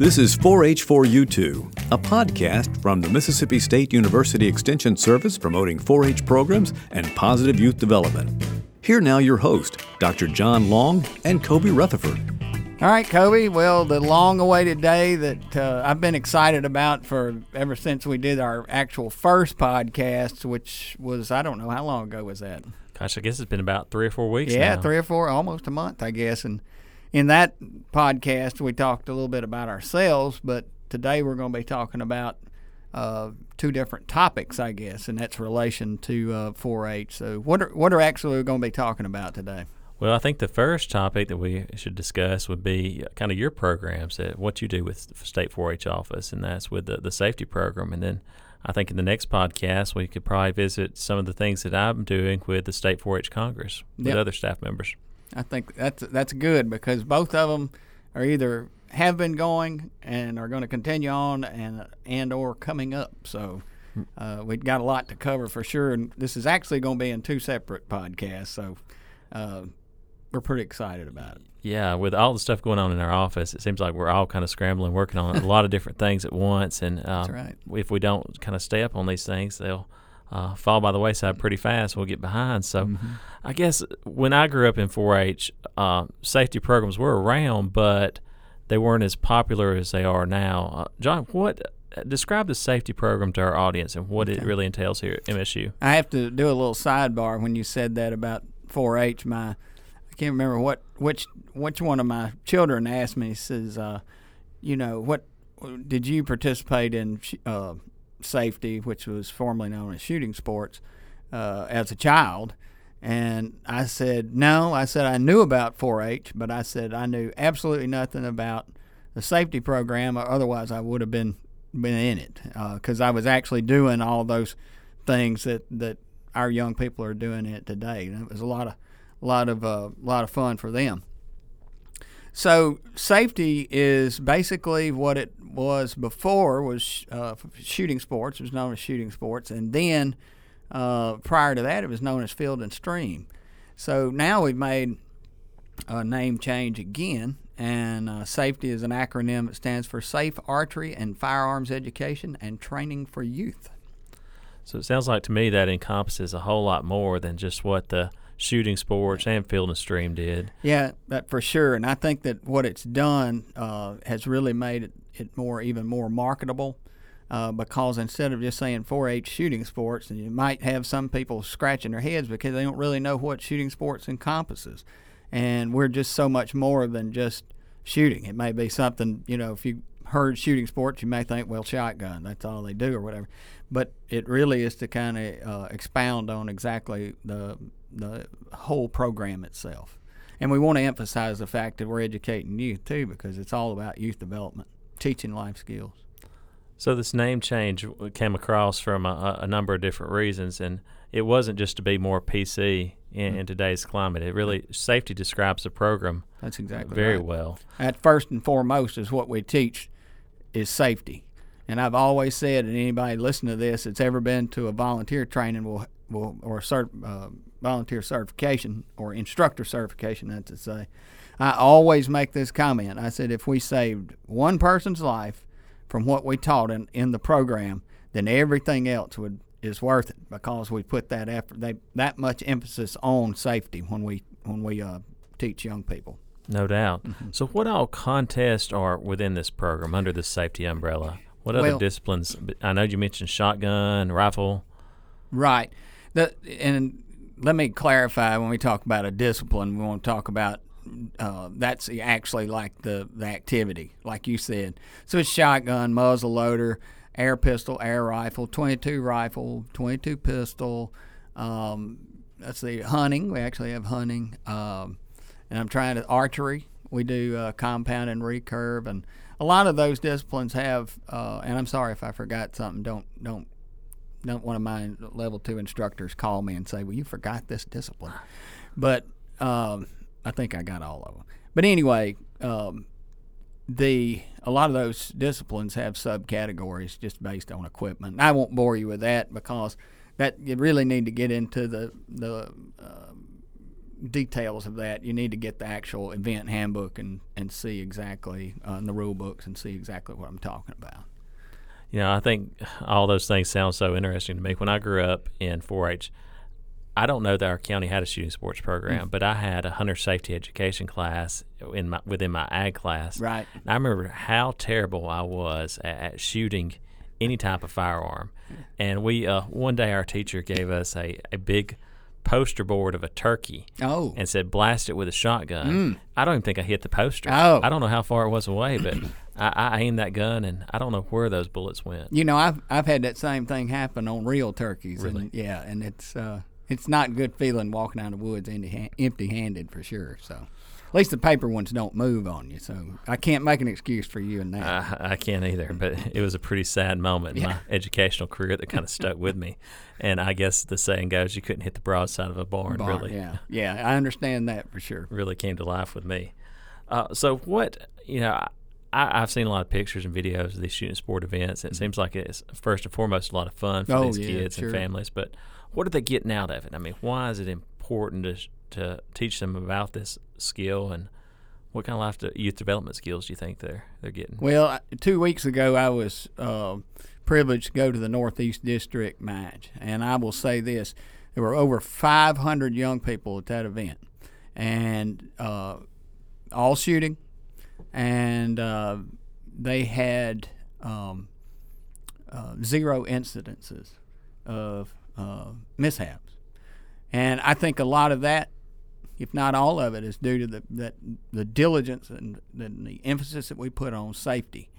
This is 4H4U2, a podcast from the Mississippi State University Extension Service promoting 4 H programs and positive youth development. Here now, your host, Dr. John Long and Kobe Rutherford. All right, Kobe. Well, the long-awaited day that uh, I've been excited about for ever since we did our actual first podcast, which was I don't know how long ago was that. Gosh, I guess it's been about three or four weeks. Yeah, now. three or four, almost a month, I guess. And in that podcast, we talked a little bit about ourselves, but today we're going to be talking about uh, two different topics, I guess, and that's relation to uh, 4-H. So, what are what are actually we going to be talking about today? Well, I think the first topic that we should discuss would be kind of your programs, uh, what you do with the State 4-H office, and that's with the, the safety program. And then I think in the next podcast we could probably visit some of the things that I'm doing with the State 4-H Congress with Yep. other staff members. I think that's that's good because both of them are either have been going and are going to continue on and and or coming up. So uh, we've got a lot to cover for sure. And this is actually going to be in two separate podcasts. So uh, we're pretty excited about it. Yeah, with all the stuff going on in our office, it seems like we're all kind of scrambling, working on a lot of different things at once. And uh, right. if we don't kind of stay up on these things, they'll uh, fall by the wayside pretty fast. We'll get behind. So, Mm-hmm. I guess when I grew up in 4-H, uh, safety programs were around, but they weren't as popular as they are now. Uh, John, what describe the safety program to our audience and what it really entails here at MSU? I have to do a little sidebar when you said that about 4-H. My I can't remember what which which one of my children asked me. Says, uh, you know, what did you participate in uh, safety, which was formerly known as shooting sports, uh, as a child? And I said no. I said I knew about 4-H, but I said I knew absolutely nothing about the safety program. Or otherwise, I would have been been in it because I was actually doing all those things that, that our young people are doing it today. And it was a lot of a lot of uh, lot of fun for them. So safety is basically what it was before was uh, shooting sports. It was known as shooting sports, and then uh, prior to that, it was known as field and stream. So now we've made a name change again, and uh, safety is an acronym that stands for Safe Archery and Firearms Education and Training for Youth. So it sounds like to me that encompasses a whole lot more than just what the shooting sports and field and stream did. Yeah, that for sure. And I think that what it's done uh, has really made it, it more even more marketable. Uh, because instead of just saying 4-H shooting sports, and you might have some people scratching their heads because they don't really know what shooting sports encompasses, and we're just so much more than just shooting. It may be something you know if you heard shooting sports, you may think well shotgun, that's all they do or whatever, but it really is to kind of uh, expound on exactly the the whole program itself. And we want to emphasize the fact that we're educating youth too, because it's all about youth development, teaching life skills. So this name change came across from a, a number of different reasons, and it wasn't just to be more PC in, in today's climate. It really safety describes the program That's exactly very right. well. At first and foremost is what we teach is safety. And I've always said, and anybody listening to this that's ever been to a volunteer training will, will or cert, uh, volunteer certification or instructor certification, that's to say, I always make this comment. I said, if we saved one person's life from what we taught in, in the program, then everything else would is worth it because we put that effort, they, that much emphasis on safety when we when we uh, teach young people. No doubt. Mm-hmm. So, what all contests are within this program under the safety umbrella? What other Well- disciplines? I know you mentioned shotgun, rifle. Right. The, and let me clarify when we talk about a discipline, we want to talk about uh, that's actually like the, the activity, like you said. So it's shotgun, muzzle loader, air pistol, air rifle, 22 rifle, 22 pistol. Um, that's the hunting. We actually have hunting. Um, and I'm trying to archery. We do uh, compound and recurve, and a lot of those disciplines have. Uh, and I'm sorry if I forgot something. Don't don't one of my level two instructors call me and say, "Well, you forgot this discipline," but um, I think I got all of them. But anyway, um, the a lot of those disciplines have subcategories just based on equipment. I won't bore you with that because that you really need to get into the the uh, details of that, you need to get the actual event handbook and and see exactly uh, the rule books and see exactly what I'm talking about. You know, I think all those things sound so interesting to me. When I grew up in 4-H, I don't know that our county had a shooting sports program, mm. but I had a hunter safety education class in my within my ag class. Right. And I remember how terrible I was at, at shooting any type of firearm. And we uh, one day our teacher gave us a, a big poster board of a turkey. Oh. And said blast it with a shotgun. Mm. I don't even think I hit the poster. Oh. I don't know how far it was away, but I, I aimed that gun and I don't know where those bullets went. You know, I've I've had that same thing happen on real turkeys. Really? And, yeah, and it's uh, it's not good feeling walking out of the woods empty handed for sure. So. At least the paper ones don't move on you, so I can't make an excuse for you in that. Uh, I can't either, but it was a pretty sad moment in yeah. my educational career that kind of stuck with me. And I guess the saying goes, "You couldn't hit the broadside of a barn." barn really, yeah, yeah, I understand that for sure. Really came to life with me. Uh, so what you know, I, have seen a lot of pictures and videos of these shooting sport events. And it mm-hmm. seems like it's first and foremost a lot of fun for oh, these yeah, kids sure. and families. But what are they getting out of it? I mean, why is it important to to teach them about this skill and what kind of life to, youth development skills do you think they're they're getting? Well, two weeks ago, I was uh, privileged to go to the Northeast District match, and I will say this: there were over 500 young people at that event, and uh, all shooting, and uh, they had um, uh, zero incidences of uh, mishaps, and I think a lot of that if not all of it, is due to the that the diligence and the, emphasis that we put on safety.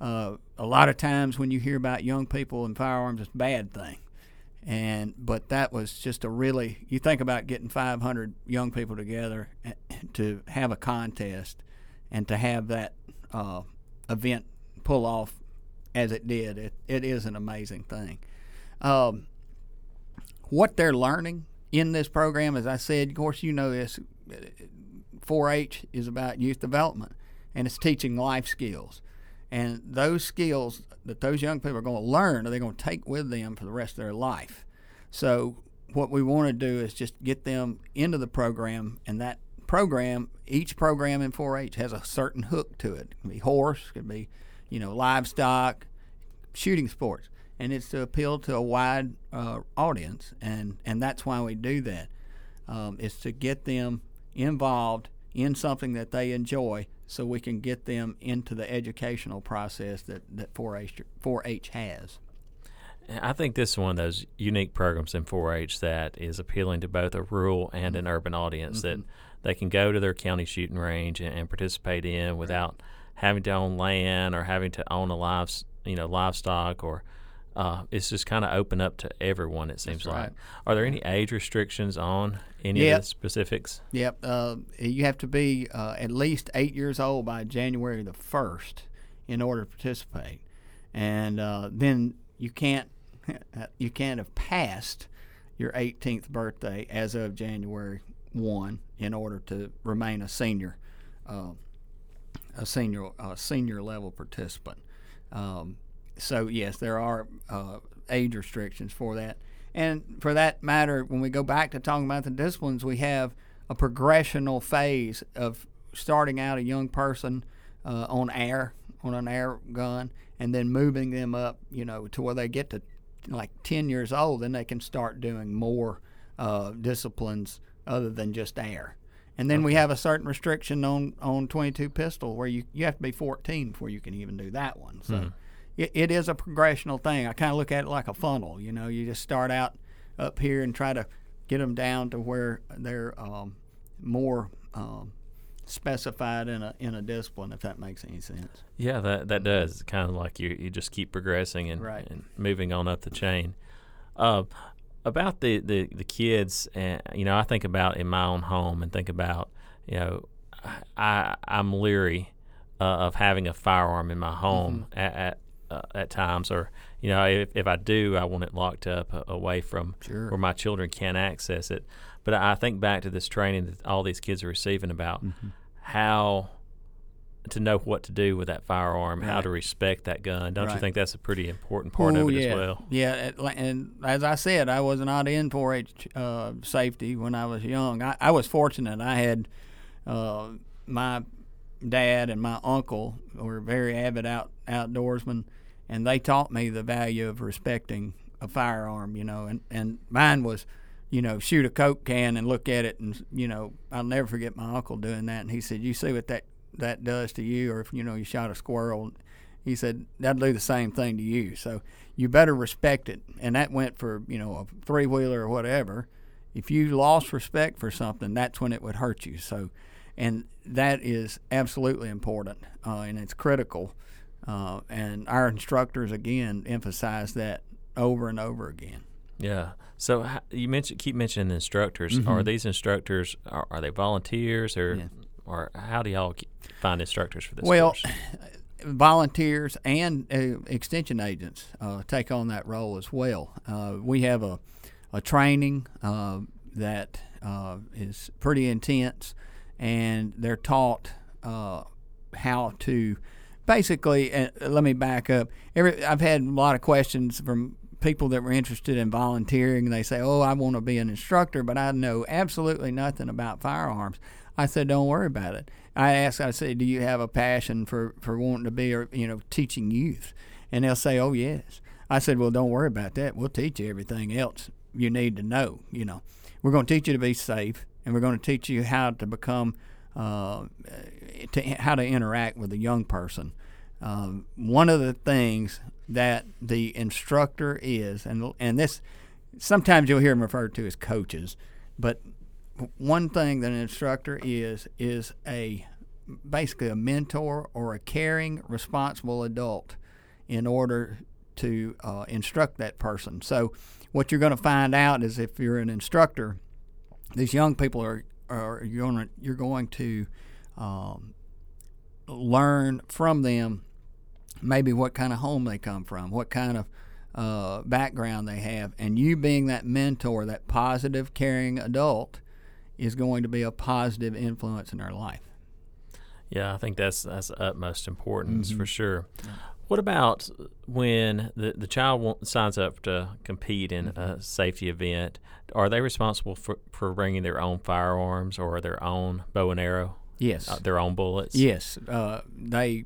Uh, a lot of times when you hear about young people and firearms, it's a bad thing, and but that was just a really you think about getting 500 young people together to have a contest and to have that uh, event pull off as it did. It it is an amazing thing. Um, what they're learning in this program, as I said, of course, you know this 4 H is about youth development and it's teaching life skills. And those skills that those young people are going to learn are they going to take with them for the rest of their life. So, what we want to do is just get them into the program, and that program, each program in 4 H has a certain hook to it. It could be horse, it could be, you know, livestock, shooting sports and it's to appeal to a wide uh, audience, and and that's why we do that. Um, is to get them involved in something that they enjoy, so we can get them into the educational process that that 4-H 4-H has. I think this is one of those unique programs in 4-H that is appealing to both a rural and an urban audience mm-hmm. that they can go to their county shooting range and, and participate in without right. having to own land or having to own a live, you know, livestock or uh, it's just kind of open up to everyone. It seems like. Are there any age restrictions on any yep. of the specifics? Yep. Uh, you have to be uh, at least eight years old by January the first in order to participate, and uh, then you can't you can't have passed your 18th birthday as of January one in order to remain a senior, uh, a senior senior level participant. Um, so yes, there are uh, age restrictions for that. And for that matter, when we go back to talking about the disciplines, we have a progressional phase of starting out a young person uh, on air, on an air gun, and then moving them up, you know, to where they get to like 10 years old, then they can start doing more uh, disciplines other than just air. And then okay. we have a certain restriction on, on 22 pistol where you, you have to be 14 before you can even do that one. So. Mm it, it is a progressional thing. I kind of look at it like a funnel. You know, you just start out up here and try to get them down to where they're um, more um, specified in a in a discipline. If that makes any sense. Yeah, that that does. It's kind of like you you just keep progressing and, right. and moving on up the chain. Uh, about the, the, the kids, and you know, I think about in my own home and think about, you know, I I'm leery uh, of having a firearm in my home mm-hmm. at, at, uh, at times, or you know, if, if I do, I want it locked up uh, away from sure. where my children can't access it. But I think back to this training that all these kids are receiving about mm-hmm. how to know what to do with that firearm, how to respect that gun. Don't you think that's a pretty important part Oh, of it yeah. as well? Yeah, and as I said, I was not in 4-H uh, safety when I was young. I, I was fortunate. I had uh, my dad and my uncle were very avid out outdoorsmen, and they taught me the value of respecting a firearm. You know, and and mine was. You know, shoot a Coke can and look at it, and you know, I'll never forget my uncle doing that. And he said, "You see what that that does to you, or if you know you shot a squirrel, he said that'll do the same thing to you. So you better respect it. And that went for you know a three wheeler or whatever. If you lost respect for something, that's when it would hurt you. So, and that is absolutely important, uh, and it's critical. Uh, and our instructors again emphasize that over and over again. Yeah. So you mentioned keep mentioning the instructors. Mm-hmm. Are these instructors are, are they volunteers or Yeah. Or how do y'all find instructors for this? Well, course? volunteers and uh, extension agents uh, take on that role as well. Uh, we have a, a training uh, that uh, is pretty intense, and they're taught uh, how to basically. Uh, let me back up. Every, I've had a lot of questions from people that were interested in volunteering. They say, "Oh, I want to be an instructor, but I know absolutely nothing about firearms." I said, "Don't worry about it." I asked, I said, "Do you have a passion for for wanting to be, or you know, teaching youth?" And they'll say, "Oh, yes." I said, "Well, don't worry about that. We'll teach you everything else you need to know. You know, we're going to teach you to be safe, and we're going to teach you how to become, uh, to how to interact with a young person." Um, one of the things that the instructor is, and and this sometimes you'll hear them referred to as coaches, but one thing that an instructor is is a basically a mentor or a caring, responsible adult in order to uh, instruct that person. So, what you're going to find out is if you're an instructor, these young people are are you're going to, you're going to um, learn from them maybe what kind of home they come from, what kind of uh, background they have, and you being that mentor, that positive, caring adult, is going to be a positive influence in their life. yeah, I think that's that's utmost importance Mm-hmm. for sure. What about when the the child signs up to compete in Mm-hmm. a safety event? Are they responsible for, for bringing their own firearms or their own bow and arrow, Yes. uh, their own bullets? Yes, uh, they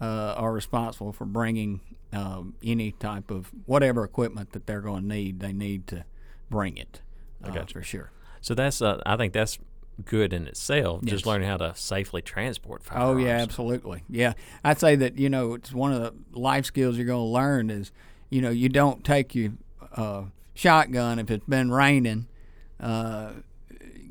uh, are responsible for bringing um, any type of whatever equipment that they're going to need. They need to bring it. Uh, gotcha. for sure. So that's uh, I think that's good in itself. Yes. Just learning how to safely transport firearms. Oh yeah, absolutely. Yeah, I'd say that you know it's one of the life skills you're going to learn is you know you don't take your uh, shotgun if it's been raining, uh,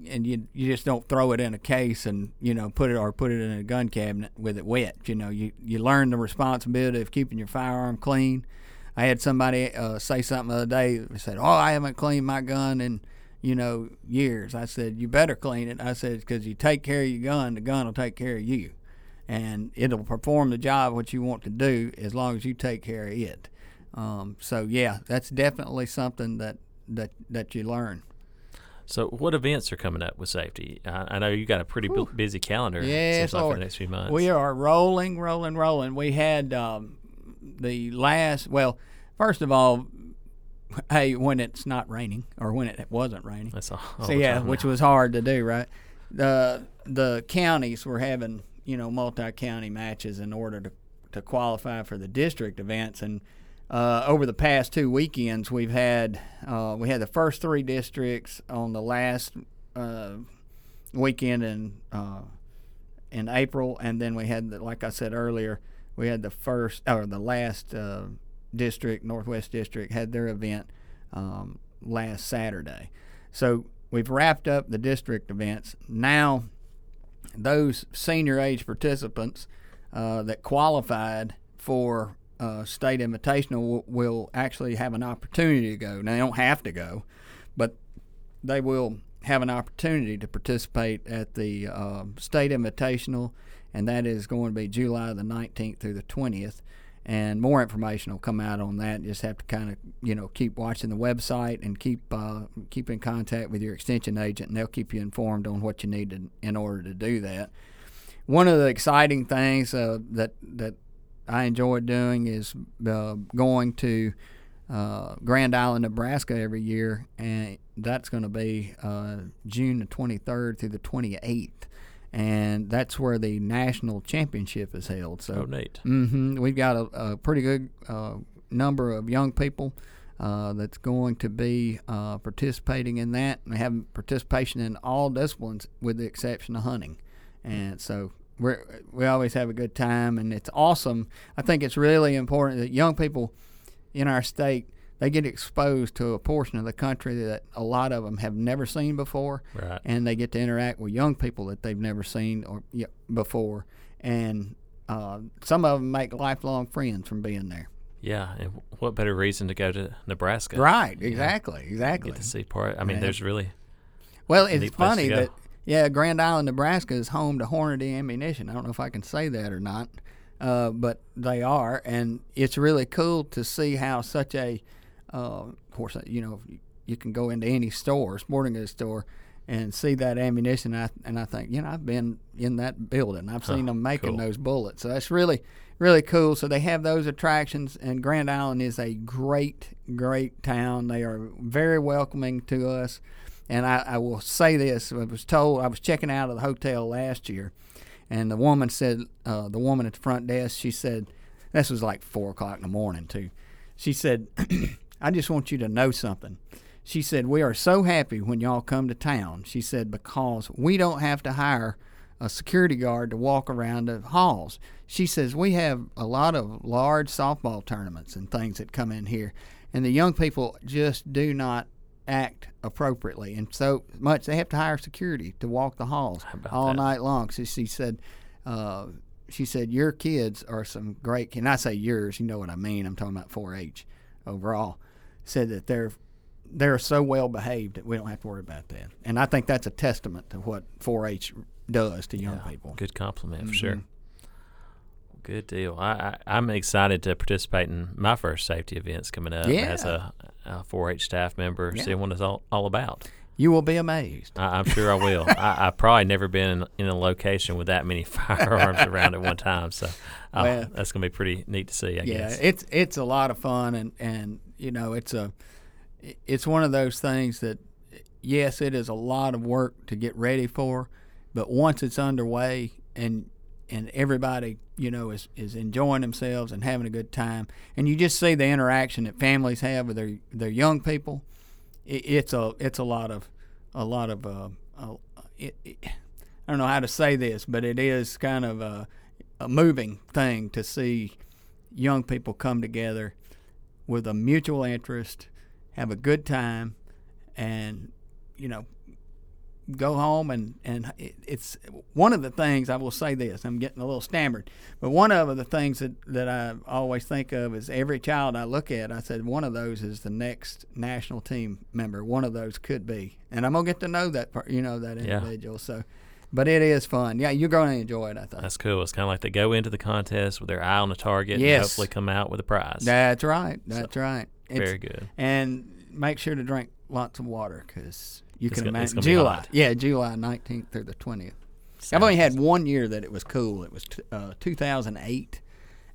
and you you just don't throw it in a case and you know put it or put it in a gun cabinet with it wet. You know you you learn the responsibility of keeping your firearm clean. I had somebody uh, say something the other day. They said, "Oh, I haven't cleaned my gun in." You know, years. I said, you better clean it. I said, because you take care of your gun, the gun will take care of you. And it'll perform the job what you want to do as long as you take care of it. Um, so, yeah, that's definitely something that, that, that you learn. So what events are coming up with safety? I, I know you got a pretty bu- busy calendar. it Yes, seems like for the next few months. We are rolling, rolling, rolling. We had um, the last, well, first of all, hey, when it's not raining or when it wasn't raining. That's all. all So yeah, which now. was hard to do, right? The the counties were having you know multi county matches in order to to qualify for the district events, and uh, over the past two weekends we've had uh, we had the first three districts on the last uh, weekend in uh, in April, and then we had the, like I said earlier, we had the first or the last uh, district, Northwest District, had their event um, last Saturday. So we've wrapped up the district events. Now, those senior age participants uh, that qualified for uh, state invitational will, will actually have an opportunity to go. Now, they don't have to go, but they will have an opportunity to participate at the uh, state invitational, and that is going to be July the 19th through the 20th. And more information will come out on that. You just have to kind of, you know, keep watching the website and keep uh, keep in contact with your extension agent, and they'll keep you informed on what you need to, in order to do that. one of the exciting things uh, that that I enjoy doing is uh, going to uh, Grand Island, Nebraska every year, and that's going to be uh, June the 23rd through the 28th. And that's where the national championship is held. So, oh, neat. Mm-hmm, we've got a, a pretty good uh, number of young people uh, that's going to be uh, participating in that. And have participation in all disciplines with the exception of hunting. And so we we always have a good time, and it's awesome. I think it's really important that young people in our state they get exposed to a portion of the country that a lot of them have never seen before, Right. and they get to interact with young people that they've never seen or yeah, before, and uh, some of them make lifelong friends from being there. Yeah, and what better reason to go to Nebraska? Right, exactly, exactly. Get to see part. I mean, Yeah. there's really Well, it's funny that yeah, Grand Island, Nebraska is home to Hornady Ammunition. I don't know if I can say that or not, uh, but they are, and it's really cool to see how such a, uh, of course, you know, you can go into any store, sporting goods store, and see that ammunition. And I, and I think, you know, I've been in that building. I've seen them making cool. those bullets. So that's really, really cool. So they have those attractions, and Grand Island is a great, great town. They are very welcoming to us. And I, I will say this: I was told I was checking out of the hotel last year, and the woman said, uh, the woman at the front desk, she said, this was like four o'clock in the morning too. She said, I just want you to know something. She said, we are so happy when y'all come to town. She said because we don't have to hire a security guard to walk around the halls. She says we have a lot of large softball tournaments and things that come in here, and the young people just do not act appropriately, and so much they have to hire security to walk the halls all that? night long. So she said, uh, she said your kids are some great. Can I say yours? You know what I mean. I'm talking about 4-H overall. Said that they're they're so well behaved that we don't have to worry about that. And I think that's a testament to what 4-H does to young yeah, people. good compliment for sure. Mhm. Good deal. I, I I'm excited to participate in my first safety events coming up as a, a 4-H staff member, Yeah. seeing what it's all, all about. You will be amazed. I, I'm sure I will. I, I've probably never been in, in a location with that many firearms around at one time, so uh, Well- that's going to be pretty neat to see. I yeah, guess. it's it's a lot of fun, and and you know it's a it's one of those things that yes, it is a lot of work to get ready for, but once it's underway and and everybody you know is is enjoying themselves and having a good time, and you just see the interaction that families have with their their young people, it, it's a it's a lot of a lot of uh, uh, it, it, I don't know how to say this, but it is kind of a, a moving thing to see young people come together with a mutual interest, have a good time, and you know go home and and it's one of the things I will say this I'm getting a little stammered but one of the things that that I always think of is every child I look at I said one of those is the next national team member one of those could be and I'm gonna get to know that you know that Yeah. individual so but it is fun yeah you're gonna enjoy it I think That's cool. It's kind of like they go into the contest with their eye on the target and hopefully come out with a prize. that's right that's right It's- Very good. and make sure to drink lots of water because you It's can gonna- imagine July. Yeah, July nineteenth through the twentieth. I've only had one year that it was cool. It was t- uh, 2008,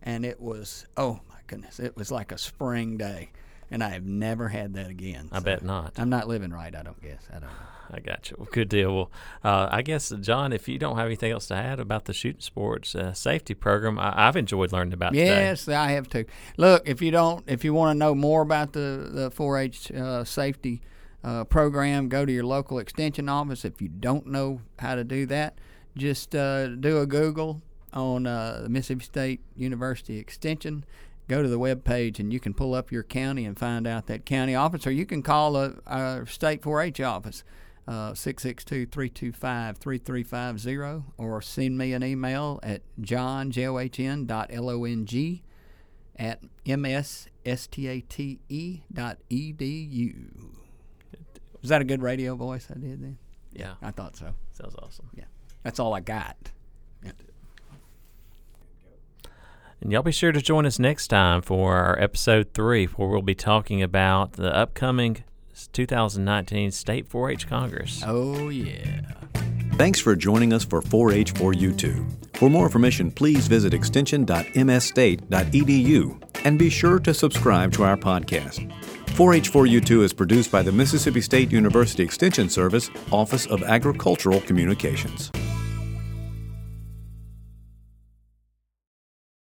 and it was oh my goodness, it was like a spring day, and I have never had that again. I So bet not. I'm not living right. I don't guess. I don't know. I got you. Well, good deal. Well, uh, I guess John, if you don't have anything else to add about the shooting sports uh, safety program, I, I've enjoyed learning about. today. Yes, I have to. Look, if you don't, if you want to know more about the the 4-H uh, safety uh, program, go to your local extension office. If you don't know how to do that, just uh, do a Google on uh, the Mississippi State University Extension. Go to the web page and you can pull up your county and find out that county office, or you can call uh, our state 4-H office. Uh, 662-325-3350 or send me an email at john, J-O-H-N dot L-O-N-G at msstate E dot edu. Was that a good radio voice I did then? Yeah, I thought so. sounds awesome. Yeah. That's all I got. And y'all be sure to join us next time for our episode three, where we'll be talking about the upcoming 2019 State 4 H Congress. Oh, yeah. Thanks for joining us for 4 H for U2. For more information, please visit extension.msstate.edu and be sure to subscribe to our podcast. 4H4U2 is produced by the Mississippi State University Extension Service, Office of Agricultural Communications.